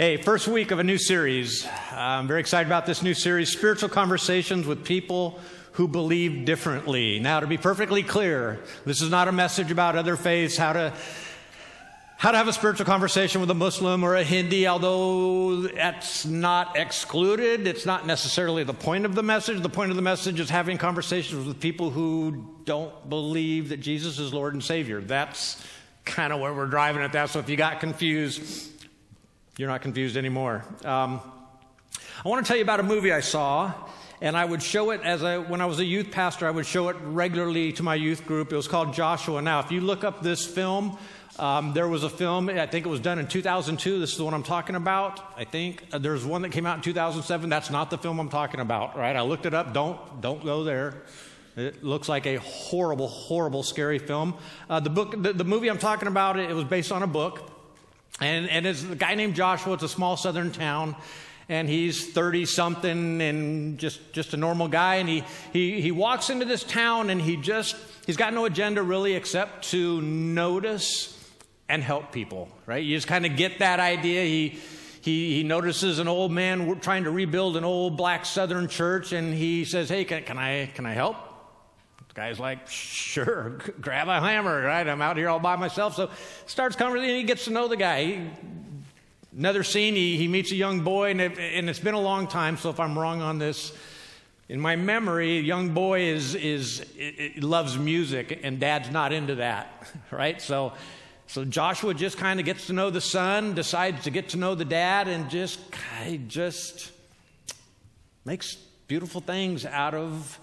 Hey, first week of a new series. I'm very excited about this new series Spiritual Conversations with People Who Believe Differently. Now, to be perfectly clear, this is not a message about other faiths, how to. How to have a spiritual conversation with a Muslim or a Hindi, although that's not excluded. It's not necessarily the point of the message. The point of the message is having conversations with people who don't believe that Jesus is Lord and Savior. That's kind of where we're driving at that. So if you got confused, you're not confused anymore. Um, I want to tell you about a movie I saw, and I would show it as a, when I was a youth pastor, I would show it regularly to my youth group. It was called Joshua. Now, if you look up this film, um, there was a film, I think it was done in 2002. This is the one I'm talking about, I think. Uh, there's one that came out in 2007. That's not the film I'm talking about, right? I looked it up. Don't, don't go there. It looks like a horrible, horrible, scary film. Uh, the book, the, the movie I'm talking about, it was based on a book. And, and it's a guy named Joshua. It's a small southern town. And he's 30 something and just, just a normal guy. And he, he, he walks into this town and he just, he's got no agenda really except to notice and help people, right? You just kind of get that idea. He, he, he notices an old man trying to rebuild an old black southern church and he says, Hey, can, can, I, can I help? The guy's like, sure, grab a hammer, right? I'm out here all by myself. So starts conversation, he gets to know the guy. He, another scene, he, he meets a young boy, and, it, and it's been a long time, so if I'm wrong on this, in my memory, a young boy is, is it loves music, and dad's not into that, right? So, so Joshua just kind of gets to know the son, decides to get to know the dad, and just, just makes beautiful things out of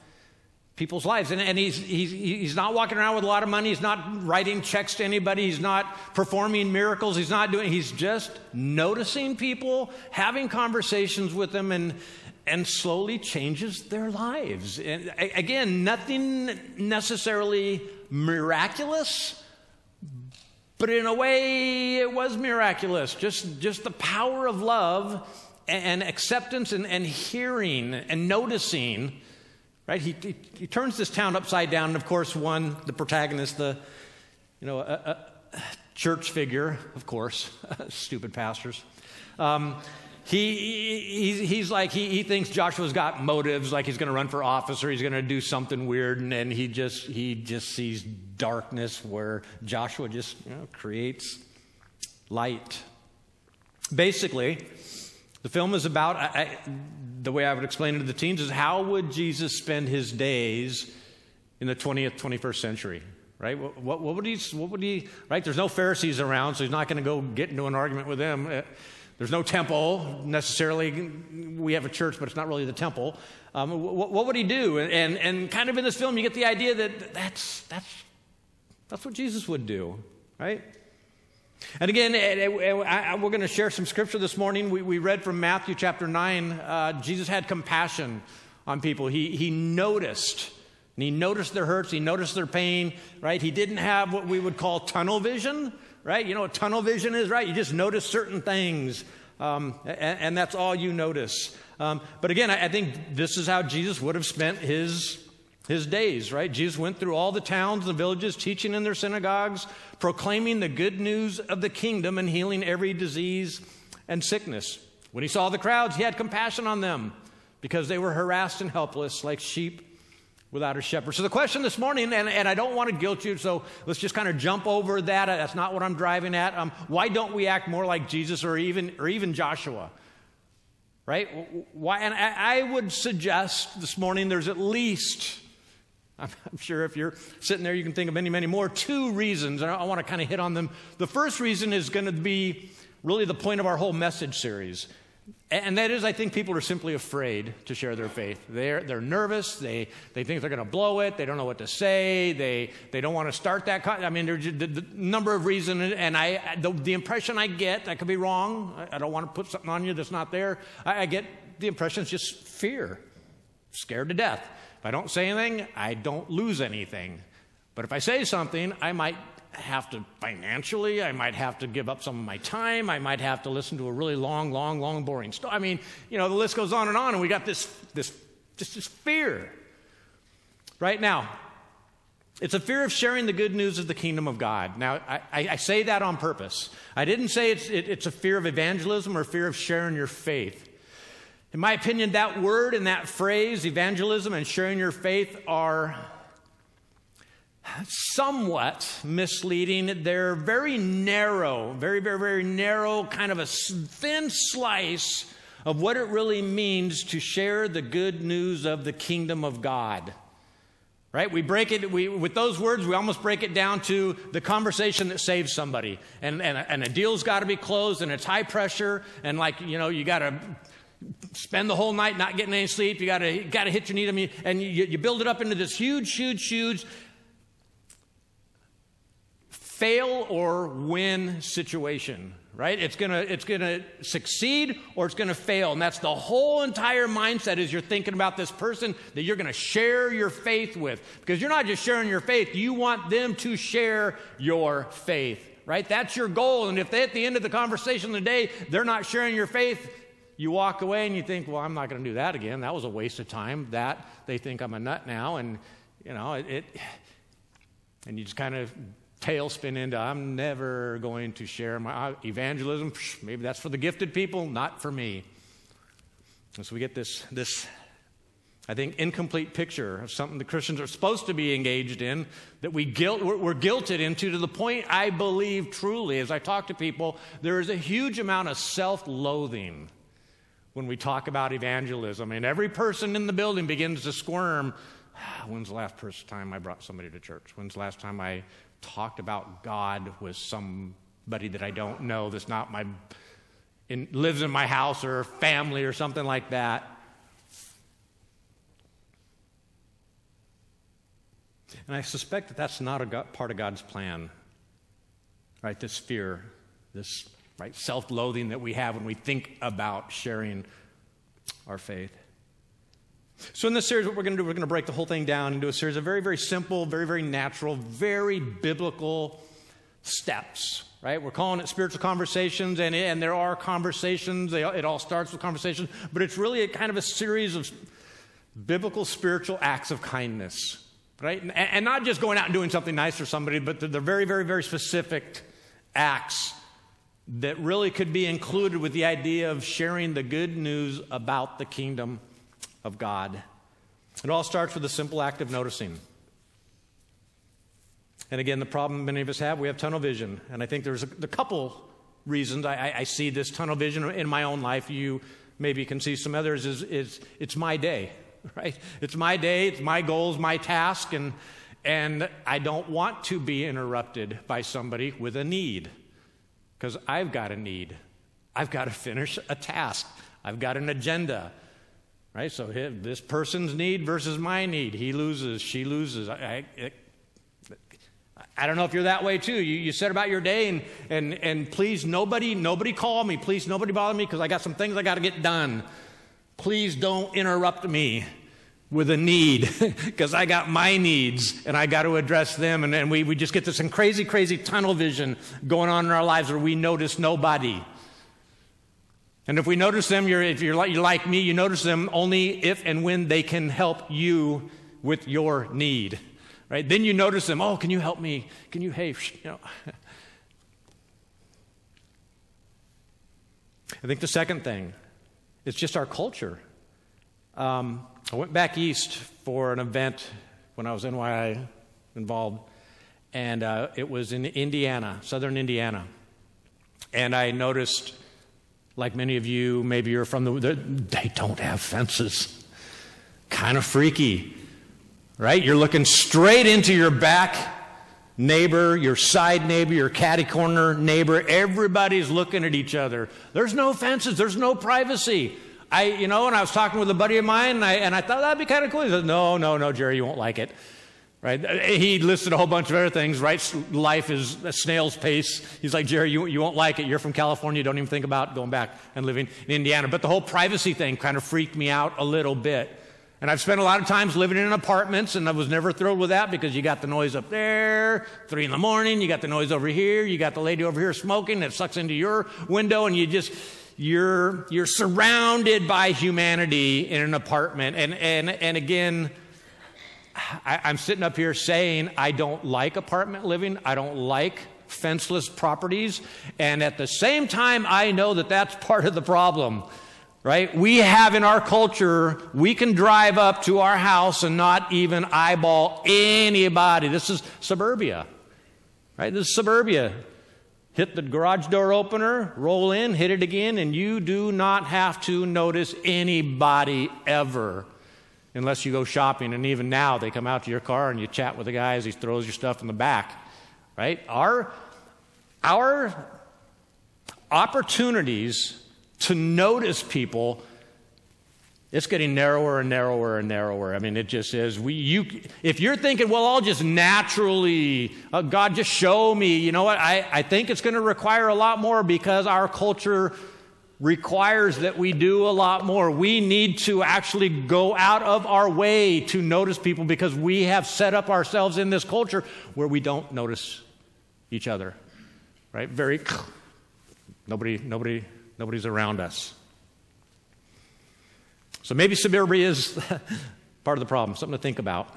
people's lives. And, and he's, he's, he's not walking around with a lot of money. He's not writing checks to anybody. He's not performing miracles. He's not doing, he's just noticing people, having conversations with them, and, and slowly changes their lives. And again, nothing necessarily miraculous. But in a way, it was miraculous. Just, just the power of love and acceptance and, and hearing and noticing Right? He, he, he, turns this town upside down, and of course, one, the protagonist, the, you know, a, a church figure, of course, stupid pastors. Um, he, he, he's like, he, he thinks Joshua's got motives, like he's going to run for office or he's going to do something weird, and, and he, just, he just sees darkness where Joshua just you know, creates light. Basically, the film is about, I, I, the way I would explain it to the teens is how would Jesus spend his days in the 20th, 21st century? Right? What, what, would he, what would he, right? There's no Pharisees around, so he's not going to go get into an argument with them. Uh, there's no temple necessarily. We have a church, but it's not really the temple. Um, what, what, would he do? And, and kind of in this film, you get the idea that that's, that's, that's what Jesus would do, right? And again, eh, eh, eh, we're going to share some scripture this morning. We, read from Matthew chapter 9. Uh, Jesus had compassion on people. He, he noticed, and he noticed their hurts, he noticed their pain, right? He didn't have what we would call tunnel vision, right? You know what tunnel vision is, right? You just notice certain things, um, and, and, that's all you notice. Um, but again, I, I think this is how Jesus would have spent his his days, right? Jesus went through all the towns and villages, teaching in their synagogues, proclaiming the good news of the kingdom and healing every disease and sickness. When he saw the crowds, he had compassion on them because they were harassed and helpless like sheep without a shepherd. So, the question this morning, and, and I don't want to guilt you, so let's just kind of jump over that. That's not what I'm driving at. Um, why don't we act more like Jesus or even, or even Joshua? Right? Why? And I, I would suggest this morning there's at least I'm, sure if you're sitting there, you can think of many, many more. Two reasons, and I, want to kind of hit on them. The first reason is going to be really the point of our whole message series. And that is, I think people are simply afraid to share their faith. They're, they're nervous. They, they think they're going to blow it. They don't know what to say. They, they don't want to start that. Con- I mean, there's a the, the number of reasons. And I, the, the, impression I get, I could be wrong. I, I, don't want to put something on you that's not there. I, I get the impression it's just fear, scared to death. I don't say anything, I don't lose anything. But if I say something, I might have to financially, I might have to give up some of my time, I might have to listen to a really long, long, long, boring story. I mean, you know, the list goes on and on, and we got this, this, just this fear. Right now, It's a fear of sharing the good news of the kingdom of God. Now, I, I say that on purpose. I didn't say it's, it, it's a fear of evangelism or fear of sharing your faith. In my opinion, that word and that phrase, evangelism and sharing your faith, are somewhat misleading. They're very narrow, very, very, very narrow, kind of a thin slice of what it really means to share the good news of the kingdom of God. Right? We break it, we, with those words, we almost break it down to the conversation that saves somebody. And, and, and a deal's got to be closed, and it's high pressure, and like, you know, you got to spend the whole night not getting any sleep. You got to got to hit your knee. I mean, and you, you build it up into this huge, huge, huge fail or win situation, right? It's gonna it's gonna succeed or it's gonna fail, and that's the whole entire mindset as you're thinking about this person that you're gonna share your faith with, because you're not just sharing your faith; you want them to share your faith, right? That's your goal. And if they, at the end of the conversation of the day they're not sharing your faith, you walk away and you think, well, I'm not going to do that again. That was a waste of time. That they think I'm a nut now, and you know it, it and you just kind of tailspin into I'm never going to share my uh, evangelism. Maybe that's for the gifted people, not for me. And so we get this, this, I think, incomplete picture of something the Christians are supposed to be engaged in that we guilt, we're, we're guilted into to the point I believe truly, as I talk to people, there is a huge amount of self loathing when we talk about evangelism. And every person in the building begins to squirm. When's the last time I brought somebody to church? When's the last time I talked about God with somebody that I don't know that's not my, in, lives in my house or family or something like that. And I suspect that that's not a God, part of God's plan, right? This fear, this right self-loathing that we have when we think about sharing our faith. So, in this series, what we're going to do, we're going to break the whole thing down into a series of very, very simple, very, very natural, very biblical steps, right? We're calling it spiritual conversations, and, and there are conversations. They, it all starts with conversations, but it's really a kind of a series of biblical spiritual acts of kindness, right? And, and not just going out and doing something nice for somebody, but they're very, very, very specific acts that really could be included with the idea of sharing the good news about the kingdom of God. It all starts with a simple act of noticing. And again, the problem many of us have, we have tunnel vision. And I think there's a, a couple reasons I, I, see this tunnel vision in my own life. You maybe can see some others. Is, is it's my day, right? It's my day. It's my goals, my task, and and I don't want to be interrupted by somebody with a need, because I've got a need. I've got to finish a task. I've got an agenda. Right? So this person's need versus my need. He loses, she loses. I, I, I don't know if you're that way too. You, you said about your day, and, and, and please, nobody, nobody call me. Please, nobody bother me because I got some things I got to get done. Please don't interrupt me with a need because I got my needs and I got to address them. And, and we, we just get this crazy, crazy tunnel vision going on in our lives where we notice nobody. And if we notice them, you're, if you're like, you're like me, you notice them only if and when they can help you with your need. Right? Then you notice them, oh, can you help me? Can you, hey, you know. I think the second thing is just our culture. Um, I went back east for an event when I was NYI involved, and uh, it was in Indiana, southern Indiana. And I noticed like many of you, maybe you're from the, they don't have fences. Kind of freaky, right? You're looking straight into your back neighbor, your side neighbor, your catty corner neighbor. Everybody's looking at each other. There's no fences, there's no privacy. I, you know, and I was talking with a buddy of mine, and I, and I thought that'd be kind of cool. He said, No, no, no, Jerry, you won't like it. Right? He listed a whole bunch of other things, right? Life is a snail's pace. He's like, Jerry, you, you won't like it. You're from California. Don't even think about going back and living in Indiana. But the whole privacy thing kind of freaked me out a little bit. And I've spent a lot of times living in apartments, and I was never thrilled with that because you got the noise up there, three in the morning, you got the noise over here, you got the lady over here smoking that sucks into your window, and you just, you're, you're surrounded by humanity in an apartment. And, and, and again, I, I'm sitting up here saying I don't like apartment living, I don't like fenceless properties, and at the same time, I know that that's part of the problem right? We have in our culture, we can drive up to our house and not even eyeball anybody. This is suburbia, right? This is suburbia. Hit the garage door opener, roll in, hit it again, and you do not have to notice anybody ever unless you go shopping. And even now, they come out to your car and you chat with the guy as he throws your stuff in the back, right? Our, our opportunities to notice people it's getting narrower and narrower and narrower. I mean, it just is. We, you, if you're thinking, well, I'll just naturally, uh, God, just show me, you know what? I, I think it's going to require a lot more because our culture requires that we do a lot more. We need to actually go out of our way to notice people because we have set up ourselves in this culture where we don't notice each other. Right? Very, nobody, nobody Nobody's around us. So maybe suburbia is part of the problem, something to think about.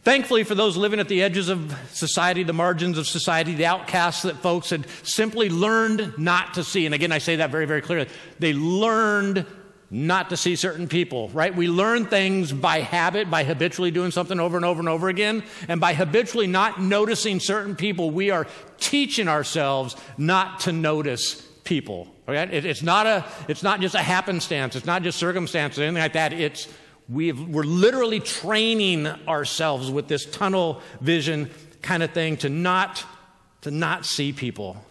Thankfully, for those living at the edges of society, the margins of society, the outcasts that folks had simply learned not to see. And again, I say that very, very clearly. They learned not to see certain people, right? We learn things by habit, by habitually doing something over and over and over again. And by habitually not noticing certain people, we are teaching ourselves not to notice people. Okay? It, it's, not a, it's not just a happenstance, it's not just circumstance or anything like that. It's, we we're literally training ourselves with this tunnel vision kind of thing to not, to not see people.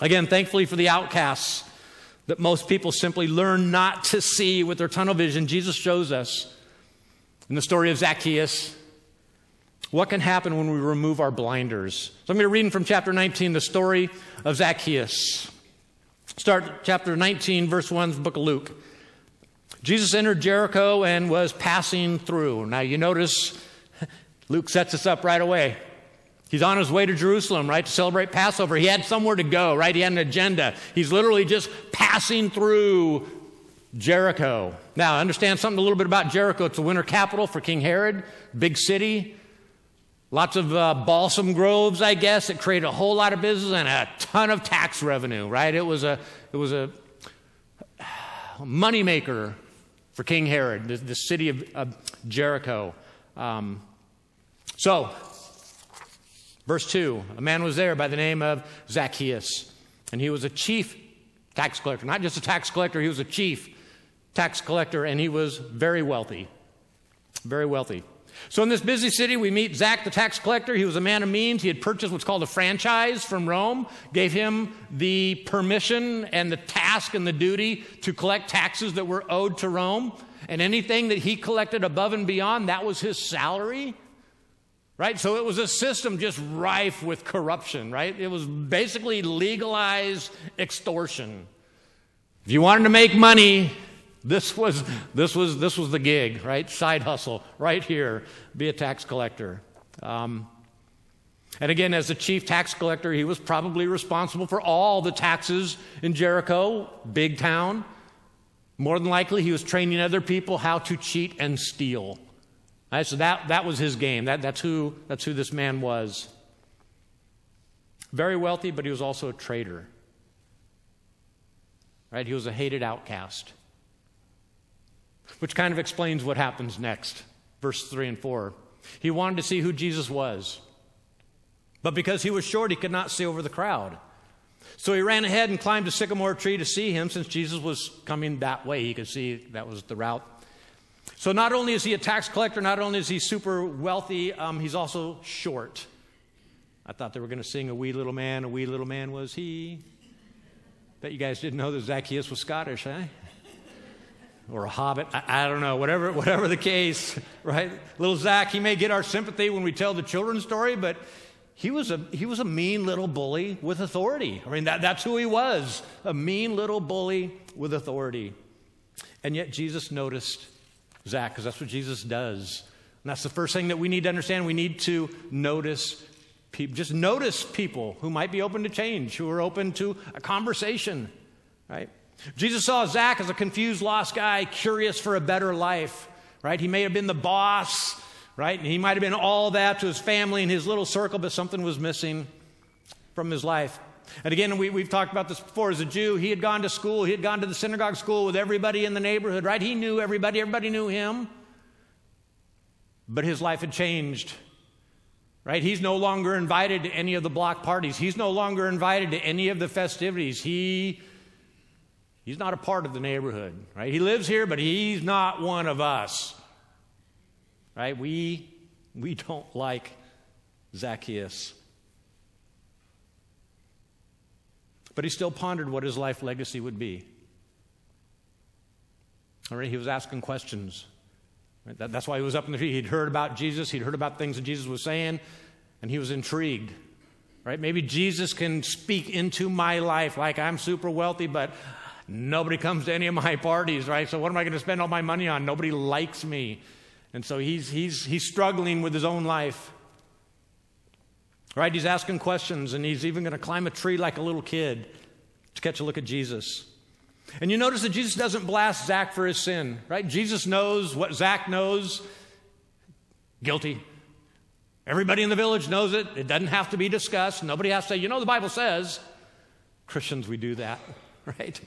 Again, thankfully for the outcasts that most people simply learn not to see with their tunnel vision, Jesus shows us in the story of Zacchaeus what can happen when we remove our blinders. So I'm going to read from chapter 19 the story of Zacchaeus. Start chapter 19, verse 1 of the book of Luke. Jesus entered Jericho and was passing through. Now you notice Luke sets us up right away. He's on his way to Jerusalem, right, to celebrate Passover. He had somewhere to go, right? He had an agenda. He's literally just passing through Jericho. Now, understand something a little bit about Jericho. It's the winter capital for King Herod, big city. Lots of uh, balsam groves, I guess. that created a whole lot of business and a ton of tax revenue, right? It was a, it was a moneymaker for King Herod, the, the city of, of Jericho. Um, so, verse 2 a man was there by the name of Zacchaeus, and he was a chief tax collector. Not just a tax collector, he was a chief tax collector, and he was very wealthy. Very wealthy. So, in this busy city, we meet Zach, the tax collector. He was a man of means. He had purchased what's called a franchise from Rome, gave him the permission and the task and the duty to collect taxes that were owed to Rome. And anything that he collected above and beyond, that was his salary. Right? So it was a system just rife with corruption, right? It was basically legalized extortion. If you wanted to make money, this was, this was, this was the gig, right? Side hustle, right here, be a tax collector. Um, and again, as the chief tax collector, he was probably responsible for all the taxes in Jericho, big town. More than likely, he was training other people how to cheat and steal. Right, so that, that was his game. That, that's, who, that's who this man was. Very wealthy, but he was also a traitor. Right? He was a hated outcast which kind of explains what happens next. Verse 3 and 4. He wanted to see who Jesus was, but because he was short, he could not see over the crowd. So he ran ahead and climbed a sycamore tree to see him since Jesus was coming that way. He could see that was the route. So not only is he a tax collector, not only is he super wealthy, um, he's also short. I thought they were going to sing A Wee Little Man, A Wee Little Man Was He. Bet you guys didn't know that Zacchaeus was Scottish, eh? Or a hobbit. I, I, don't know, whatever, whatever the case, right? Little Zach, he may get our sympathy when we tell the children's story, but he was a, he was a mean little bully with authority. I mean, that, that's who he was a mean little bully with authority. And yet Jesus noticed Zach, because that's what Jesus does. And that's the first thing that we need to understand. We need to notice people. Just notice people who might be open to change, who are open to a conversation, right? Jesus saw Zach as a confused, lost guy, curious for a better life, right? He may have been the boss right? He might have been all that to his family and his little circle, but something was missing from his life. And again, we, we've talked about this before. As a Jew, he had gone to school, he had gone to the synagogue school with everybody in the neighborhood, right? He knew everybody, everybody knew him. But his life had changed, right? He's no longer invited to any of the block parties, he's no longer invited to any of the festivities. He He's not a part of the neighborhood, right? He lives here, but he's not one of us. Right? We we don't like Zacchaeus. But he still pondered what his life legacy would be. All right, he was asking questions. Right? That, that's why he was up in the tree. He'd heard about Jesus, he'd heard about things that Jesus was saying, and he was intrigued. Right? Maybe Jesus can speak into my life like I'm super wealthy, but nobody comes to any of my parties, right? So what am I going to spend all my money on? Nobody likes me. And so he's, he's, he's struggling with his own life. Right? He's asking questions, and he's even going to climb a tree like a little kid to catch a look at Jesus. And you notice that Jesus doesn't blast Zach for his sin, right? Jesus knows what Zach knows guilty. Everybody in the village knows it. It doesn't have to be discussed. Nobody has to say, you know, the Bible says. Christians, we do that, right?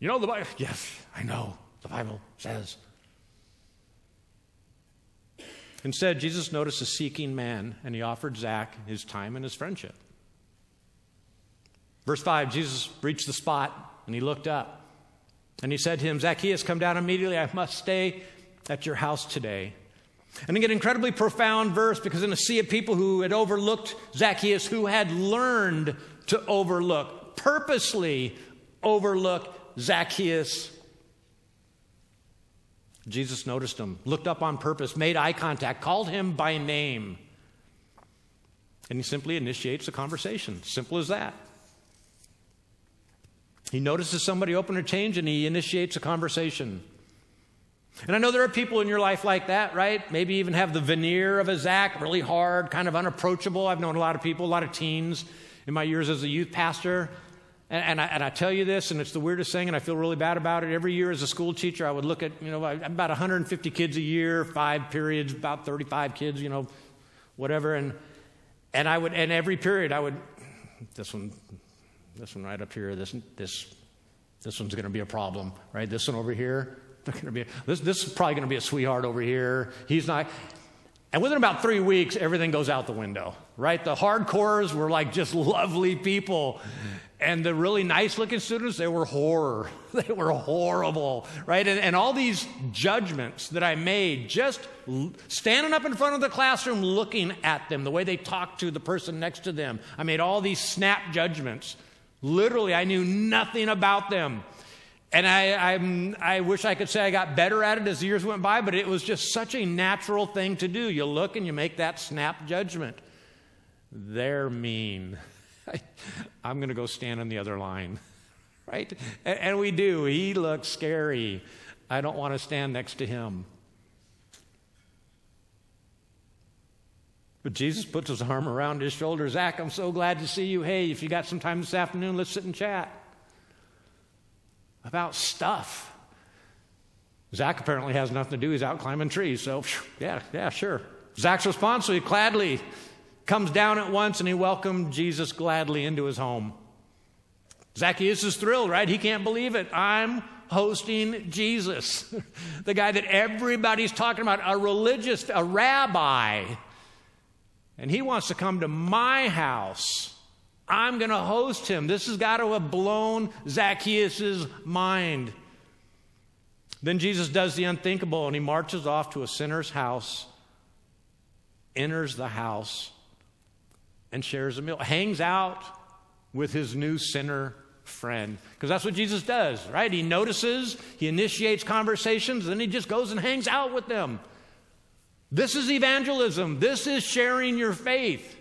you know, the Bible, yes, I know, the Bible says. Instead, Jesus noticed a seeking man, and he offered Zach his time and his friendship. Verse 5 Jesus reached the spot, and he looked up. And he said to him, Zacchaeus, come down immediately. I must stay at your house today. And again, incredibly profound verse because in a sea of people who had overlooked Zacchaeus, who had learned to overlook, purposely overlook Zacchaeus, Jesus noticed him, looked up on purpose, made eye contact, called him by name. And he simply initiates a conversation. Simple as that. He notices somebody open or change and he initiates a conversation. And I know there are people in your life like that, right? Maybe even have the veneer of a Zach, really hard, kind of unapproachable. I've known a lot of people, a lot of teens in my years as a youth pastor. And, and, I, and I tell you this, and it's the weirdest thing, and I feel really bad about it. Every year as a school teacher, I would look at, you know, about 150 kids a year, five periods, about 35 kids, you know, whatever. And, and I would, and every period I would, this one, this one right up here, this, this, this one's going to be a problem, right? This one over here, they're going to be, this, this is probably going to be a sweetheart over here. He's not, and within about three weeks, everything goes out the window, right? The hardcores were like just lovely people. And the really nice looking students, they were horror. They were horrible, right? And, and, all these judgments that I made just standing up in front of the classroom looking at them, the way they talked to the person next to them. I made all these snap judgments. Literally, I knew nothing about them. And I, I'm, I wish I could say I got better at it as the years went by, but it was just such a natural thing to do. You look and you make that snap judgment. They're mean. I'm going to go stand on the other line. Right? And, and we do. He looks scary. I don't want to stand next to him. But Jesus puts his arm around his shoulder. Zach, I'm so glad to see you. Hey, if you got some time this afternoon, let's sit and chat about stuff. Zach apparently has nothing to do. He's out climbing trees. So, yeah, yeah, sure. Zach's response, he gladly comes down at once and he welcomed Jesus gladly into his home. Zacchaeus is thrilled, right? He can't believe it. I'm hosting Jesus, the guy that everybody's talking about, a religious, a rabbi. And he wants to come to my house. I'm going to host him. This has got to have blown Zacchaeus' mind. Then Jesus does the unthinkable and he marches off to a sinner's house, enters the house, and shares a meal, hangs out with his new sinner friend. Because that's what Jesus does, right? He notices, he initiates conversations, then he just goes and hangs out with them. This is evangelism. This is sharing your faith.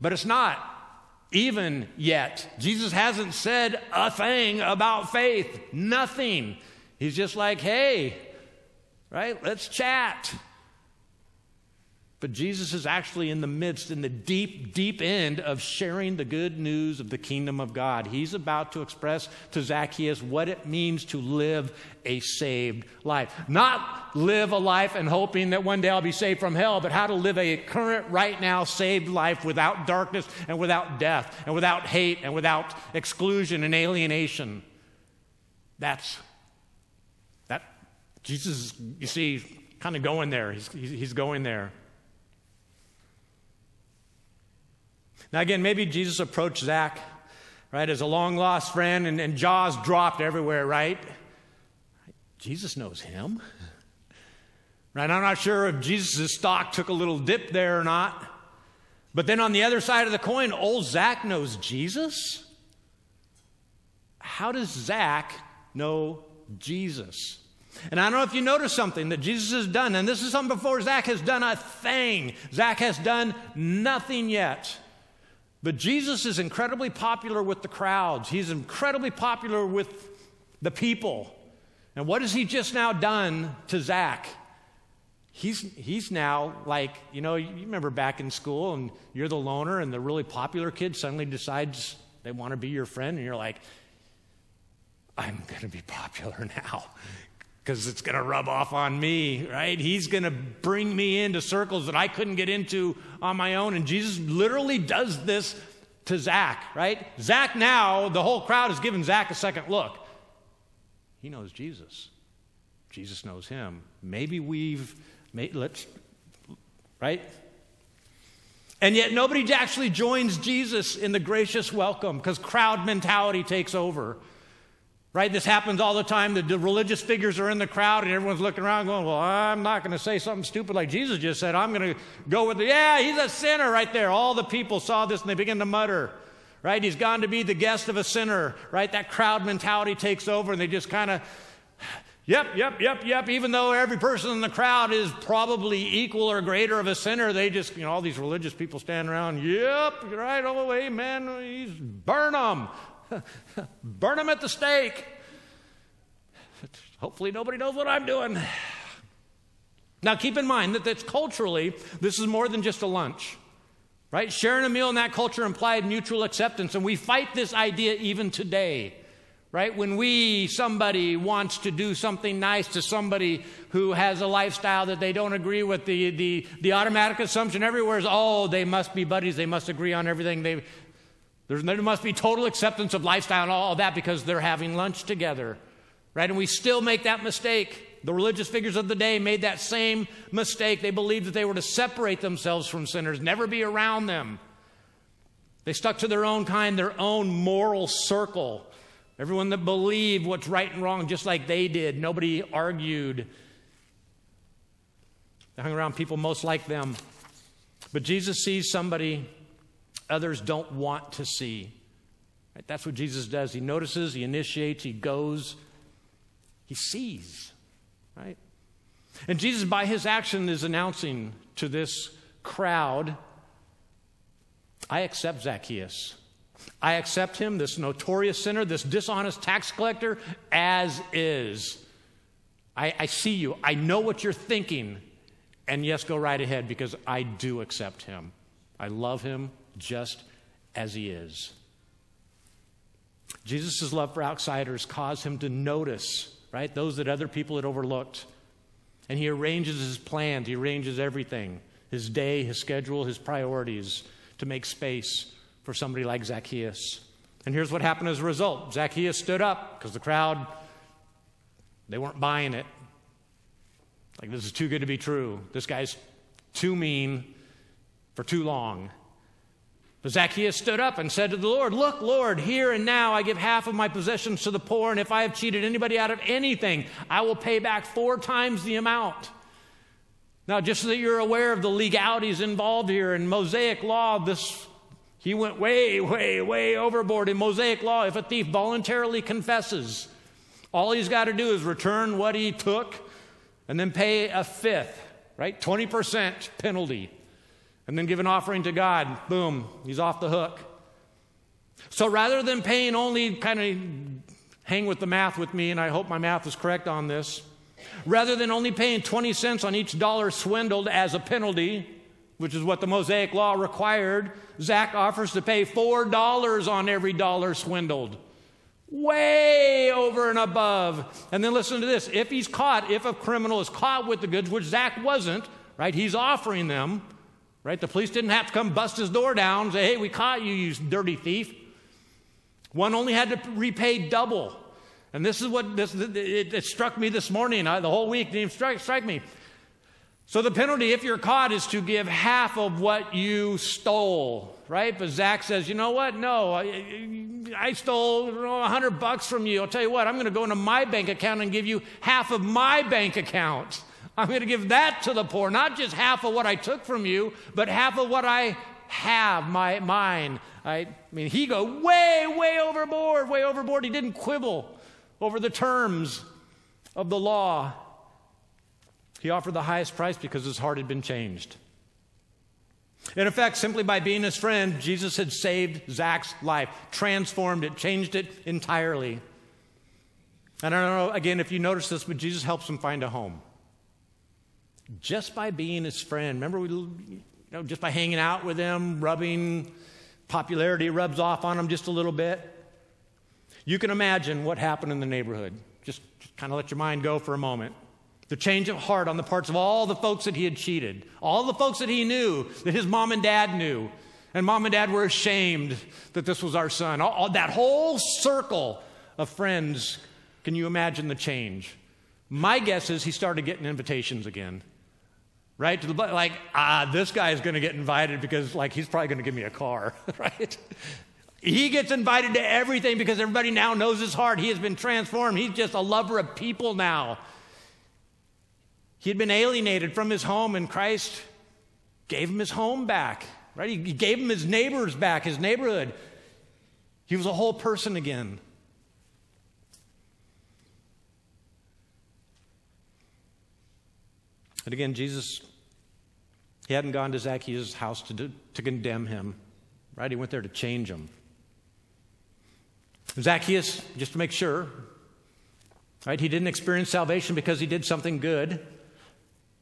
But it's not even yet. Jesus hasn't said a thing about faith, nothing. He's just like, hey, right, let's chat. But Jesus is actually in the midst, in the deep, deep end of sharing the good news of the kingdom of God. He's about to express to Zacchaeus what it means to live a saved life. Not live a life and hoping that one day I'll be saved from hell, but how to live a current, right now, saved life without darkness and without death and without hate and without exclusion and alienation. That's that. Jesus, you see, kind of going there. He's, he's going there. Now, again, maybe Jesus approached Zach, right, as a long lost friend, and, and jaws dropped everywhere, right? Jesus knows him. Right? I'm not sure if Jesus' stock took a little dip there or not. But then on the other side of the coin, old Zach knows Jesus. How does Zach know Jesus? And I don't know if you notice something that Jesus has done, and this is something before Zach has done a thing. Zach has done nothing yet. But Jesus is incredibly popular with the crowds, he's incredibly popular with the people. And what has he just now done to Zach? He's, he's now like, you know, you remember back in school and you're the loner and the really popular kid suddenly decides they want to be your friend and you're like, I'm going to be popular now because it's going to rub off on me, right? He's going to bring me into circles that I couldn't get into on my own. And Jesus literally does this to Zach, right? Zach now, the whole crowd has given Zach a second look. He knows Jesus. Jesus knows him. Maybe we've, made, let's, right? And yet nobody actually joins Jesus in the gracious welcome because crowd mentality takes over. Right? This happens all the time. The, the, religious figures are in the crowd and everyone's looking around going, Well, I'm not going to say something stupid like Jesus just said. I'm going to go with the, yeah, he's a sinner right there. All the people saw this and they begin to mutter. Right? He's gone to be the guest of a sinner. Right? That crowd mentality takes over and they just kind of, Yep, yep, yep, yep. Even though every person in the crowd is probably equal or greater of a sinner, they just, you know, all these religious people stand around. Yep, right, oh, amen. He's burn them. Burn them at the stake. Hopefully, nobody knows what I'm doing. Now, keep in mind that that's culturally, this is more than just a lunch, right? Sharing a meal in that culture implied mutual acceptance, and we fight this idea even today, right? When we, somebody wants to do something nice to somebody who has a lifestyle that they don't agree with, the, the, the automatic assumption everywhere is, oh, they must be buddies, they must agree on everything. They, there must be total acceptance of lifestyle and all of that because they're having lunch together, right? And we still make that mistake. The religious figures of the day made that same mistake. They believed that they were to separate themselves from sinners, never be around them. They stuck to their own kind, their own moral circle. Everyone that believed what's right and wrong, just like they did. Nobody argued. They hung around people most like them. But Jesus sees somebody others don't want to see. Right? That's what Jesus does. He notices, he initiates, he goes, he sees. Right? And Jesus, by his action, is announcing to this crowd I accept Zacchaeus. I accept him, this notorious sinner, this dishonest tax collector, as is. I, I, see you. I know what you're thinking. And yes, go right ahead because I do accept him. I love him just as he is. Jesus' love for outsiders caused him to notice, right, those that other people had overlooked. And he arranges his plans, he arranges everything his day, his schedule, his priorities to make space for somebody like Zacchaeus. And here's what happened as a result Zacchaeus stood up because the crowd, they weren't buying it. Like, this is too good to be true. This guy's too mean for too long. But Zacchaeus stood up and said to the Lord, Look, Lord, here and now I give half of my possessions to the poor, and if I have cheated anybody out of anything, I will pay back four times the amount. Now, just so that you're aware of the legalities involved here in Mosaic law, this he went way, way, way overboard. In Mosaic law, if a thief voluntarily confesses, all he's got to do is return what he took and then pay a fifth, right? 20% penalty and then give an offering to God, boom, he's off the hook. So rather than paying only, kind of hang with the math with me, and I hope my math is correct on this, rather than only paying 20 cents on each dollar swindled as a penalty, which is what the Mosaic law required, Zach offers to pay $4 on every dollar swindled. Way over and above. And then listen to this if he's caught, if a criminal is caught with the goods, which Zach wasn't, right, he's offering them, right? The police didn't have to come bust his door down and say, hey, we caught you, you dirty thief. One only had to repay double. And this is what this, it, it struck me this morning. I, the whole week didn't strike, strike me. So the penalty, if you're caught, is to give half of what you stole, right? But Zach says, you know what? No, I, I stole a hundred bucks from you. I'll tell you what, I'm going to go into my bank account and give you half of my bank account. I'm going to give that to the poor, not just half of what I took from you, but half of what I have, my mine. I, mean, he go way, way overboard, way overboard. He didn't quibble over the terms of the law. He offered the highest price because his heart had been changed. In effect, simply by being his friend, Jesus had saved Zach's life, transformed it, changed it entirely. And I don't know, again, if you notice this, but Jesus helps him find a home. Just by being his friend. Remember, we, you know, just by hanging out with him, rubbing popularity rubs off on him just a little bit. You can imagine what happened in the neighborhood. Just, just kind of let your mind go for a moment. The change of heart on the parts of all the folks that he had cheated, all the folks that he knew, that his mom and dad knew. And mom and dad were ashamed that this was our son. All, all, that whole circle of friends, can you imagine the change? My guess is he started getting invitations again. Right? Like, ah, this guy is going to get invited because, like, he's probably going to give me a car, right? He gets invited to everything because everybody now knows his heart. He has been transformed. He's just a lover of people now. He had been alienated from his home, and Christ gave him his home back, right? He gave him his neighbors back, his neighborhood. He was a whole person again. And again, Jesus, he hadn't gone to Zacchaeus' house to, do, to condemn him, right? He went there to change him. Zacchaeus, just to make sure, right, he didn't experience salvation because he did something good.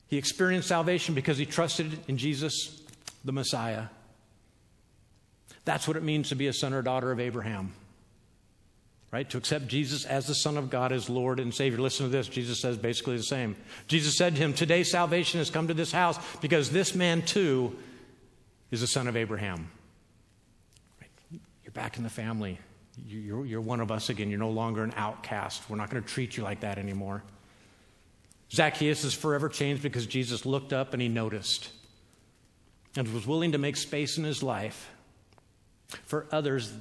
He experienced salvation because he trusted in Jesus, the Messiah. That's what it means to be a son or daughter of Abraham. Right? To accept Jesus as the Son of God, as Lord and Savior. Listen to this. Jesus says basically the same. Jesus said to him, Today salvation has come to this house because this man too is a son of Abraham. Right? You're back in the family. You're, you're one of us again. You're no longer an outcast. We're not going to treat you like that anymore. Zacchaeus is forever changed because Jesus looked up and he noticed and was willing to make space in his life for others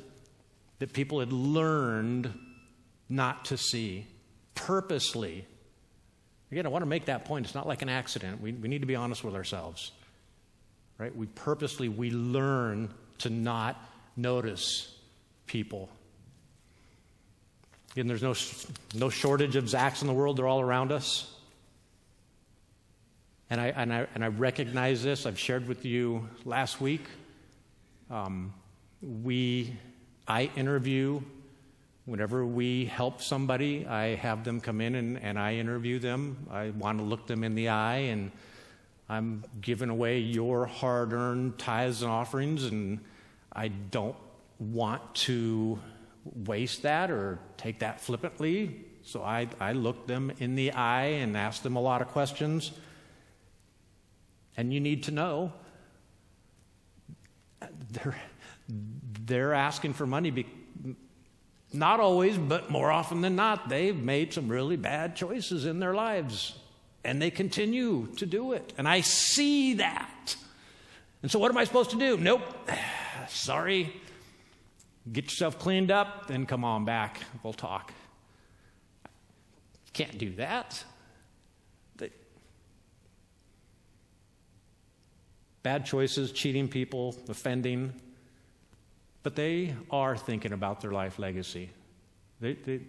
that people had learned not to see purposely. Again, I want to make that point. It's not like an accident. We, we need to be honest with ourselves. Right? We purposely, we learn to not notice people. Again, there's no, no shortage of Zachs in the world. They're all around us. And I, and, I, and I recognize this. I've shared with you last week. Um, we, I interview, whenever we help somebody, I have them come in and, and I interview them. I want to look them in the eye, and I'm giving away your hard earned tithes and offerings, and I don't want to waste that or take that flippantly. So I, I look them in the eye and ask them a lot of questions. And you need to know uh, they're, they're asking for money. Be, not always, but more often than not, they've made some really bad choices in their lives. And they continue to do it. And I see that. And so, what am I supposed to do? Nope. Sorry. Get yourself cleaned up, then come on back. We'll talk. Can't do that. bad choices, cheating people, offending, but they are thinking about their life legacy. They, they,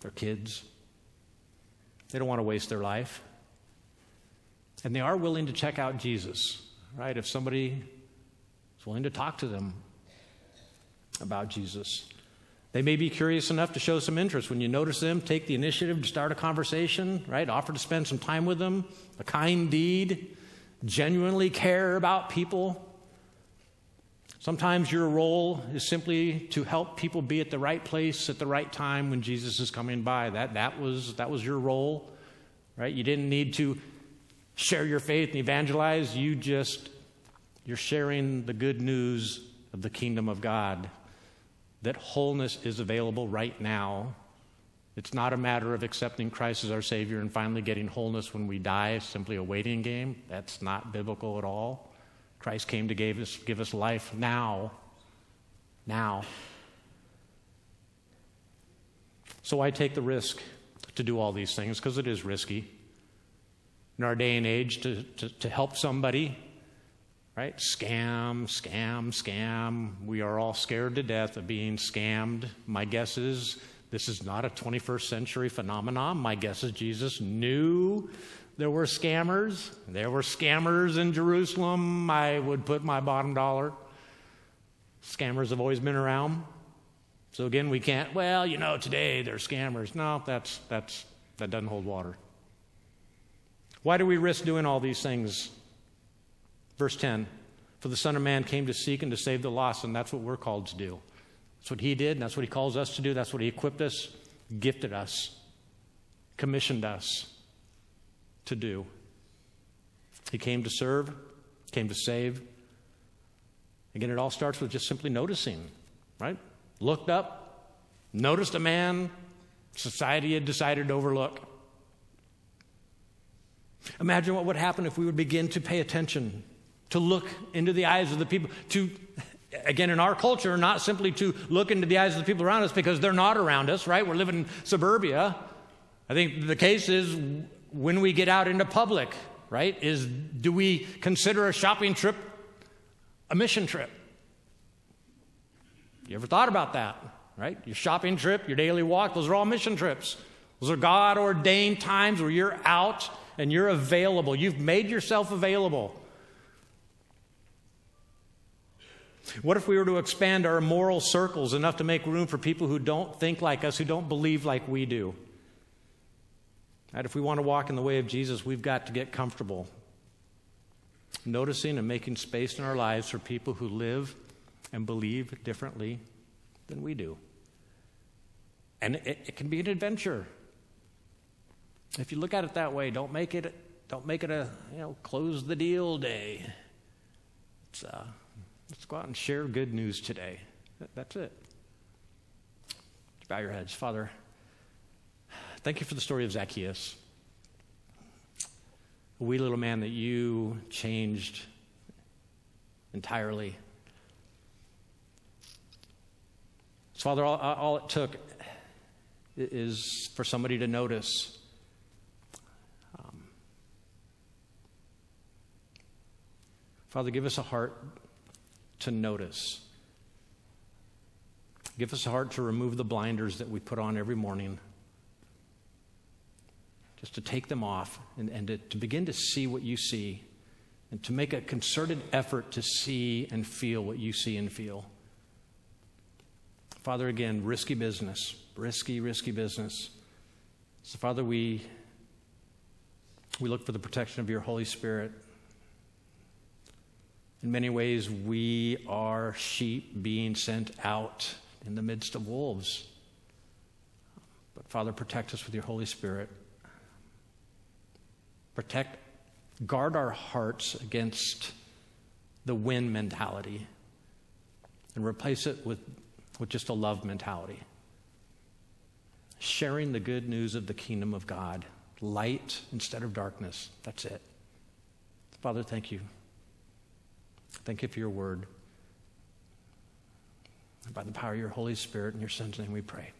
they're kids. They don't want to waste their life. And they are willing to check out Jesus, right? If somebody is willing to talk to them about Jesus. They may be curious enough to show some interest. When you notice them, take the initiative to start a conversation, right? Offer to spend some time with them, a kind deed genuinely care about people. Sometimes your role is simply to help people be at the right place at the right time when Jesus is coming by. That, that, was, that was your role, right? You didn't need to share your faith and evangelize. You just, you're sharing the good news of the kingdom of God, that wholeness is available right now. It's not a matter of accepting Christ as our Savior and finally getting wholeness when we die, simply a waiting game. That's not biblical at all. Christ came to give us, give us life now. Now. So I take the risk to do all these things because it is risky. In our day and age, to, to, to help somebody, right? Scam, scam, scam. We are all scared to death of being scammed. My guess is this is not a 21st century phenomenon. My guess is Jesus knew there were scammers. There were scammers in Jerusalem. I would put my bottom dollar. Scammers have always been around. So again, we can't, well, you know, today they're scammers. No, that's, that's, that doesn't hold water. Why do we risk doing all these things? Verse 10 For the Son of Man came to seek and to save the lost, and that's what we're called to do. That's what he did, and that's what he calls us to do. That's what he equipped us, gifted us, commissioned us to do. He came to serve, came to save. Again, it all starts with just simply noticing, right? Looked up, noticed a man society had decided to overlook. Imagine what would happen if we would begin to pay attention, to look into the eyes of the people, to again, in our culture, not simply to look into the eyes of the people around us because they're not around us, right? We're living in suburbia. I think the case is when we get out into public, right? Is do we consider a shopping trip a mission trip? You ever thought about that, right? Your shopping trip, your daily walk, those are all mission trips. Those are God ordained times where you're out and you're available. You've made yourself available. What if we were to expand our moral circles enough to make room for people who don't think like us, who don't believe like we do? And if we want to walk in the way of Jesus, we've got to get comfortable noticing and making space in our lives for people who live and believe differently than we do. And it, it, can be an adventure. If you look at it that way, don't make it don't make it a you know close the deal day. Uh, let's go out and share good news today. That's it. Bow your heads, Father. Thank you for the story of Zacchaeus. A wee little man that you changed entirely. So, Father, all, all it took is for somebody to notice. Um, Father, give us a heart to notice. Give us a heart to remove the blinders that we put on every morning just to take them off and, and to, to begin to see what you see and to make a concerted effort to see and feel what you see and feel. Father, again, risky business, risky, risky business. So, Father, we, we look for the protection of your Holy Spirit. In many ways, we are sheep being sent out in the midst of wolves. But, Father, protect us with your Holy Spirit protect, guard our hearts against the win mentality and replace it with, with just a love mentality. Sharing the good news of the kingdom of God, light instead of darkness. That's it. Father, thank you. Thank you for your word. by the power of your Holy Spirit, in your Son's name we pray.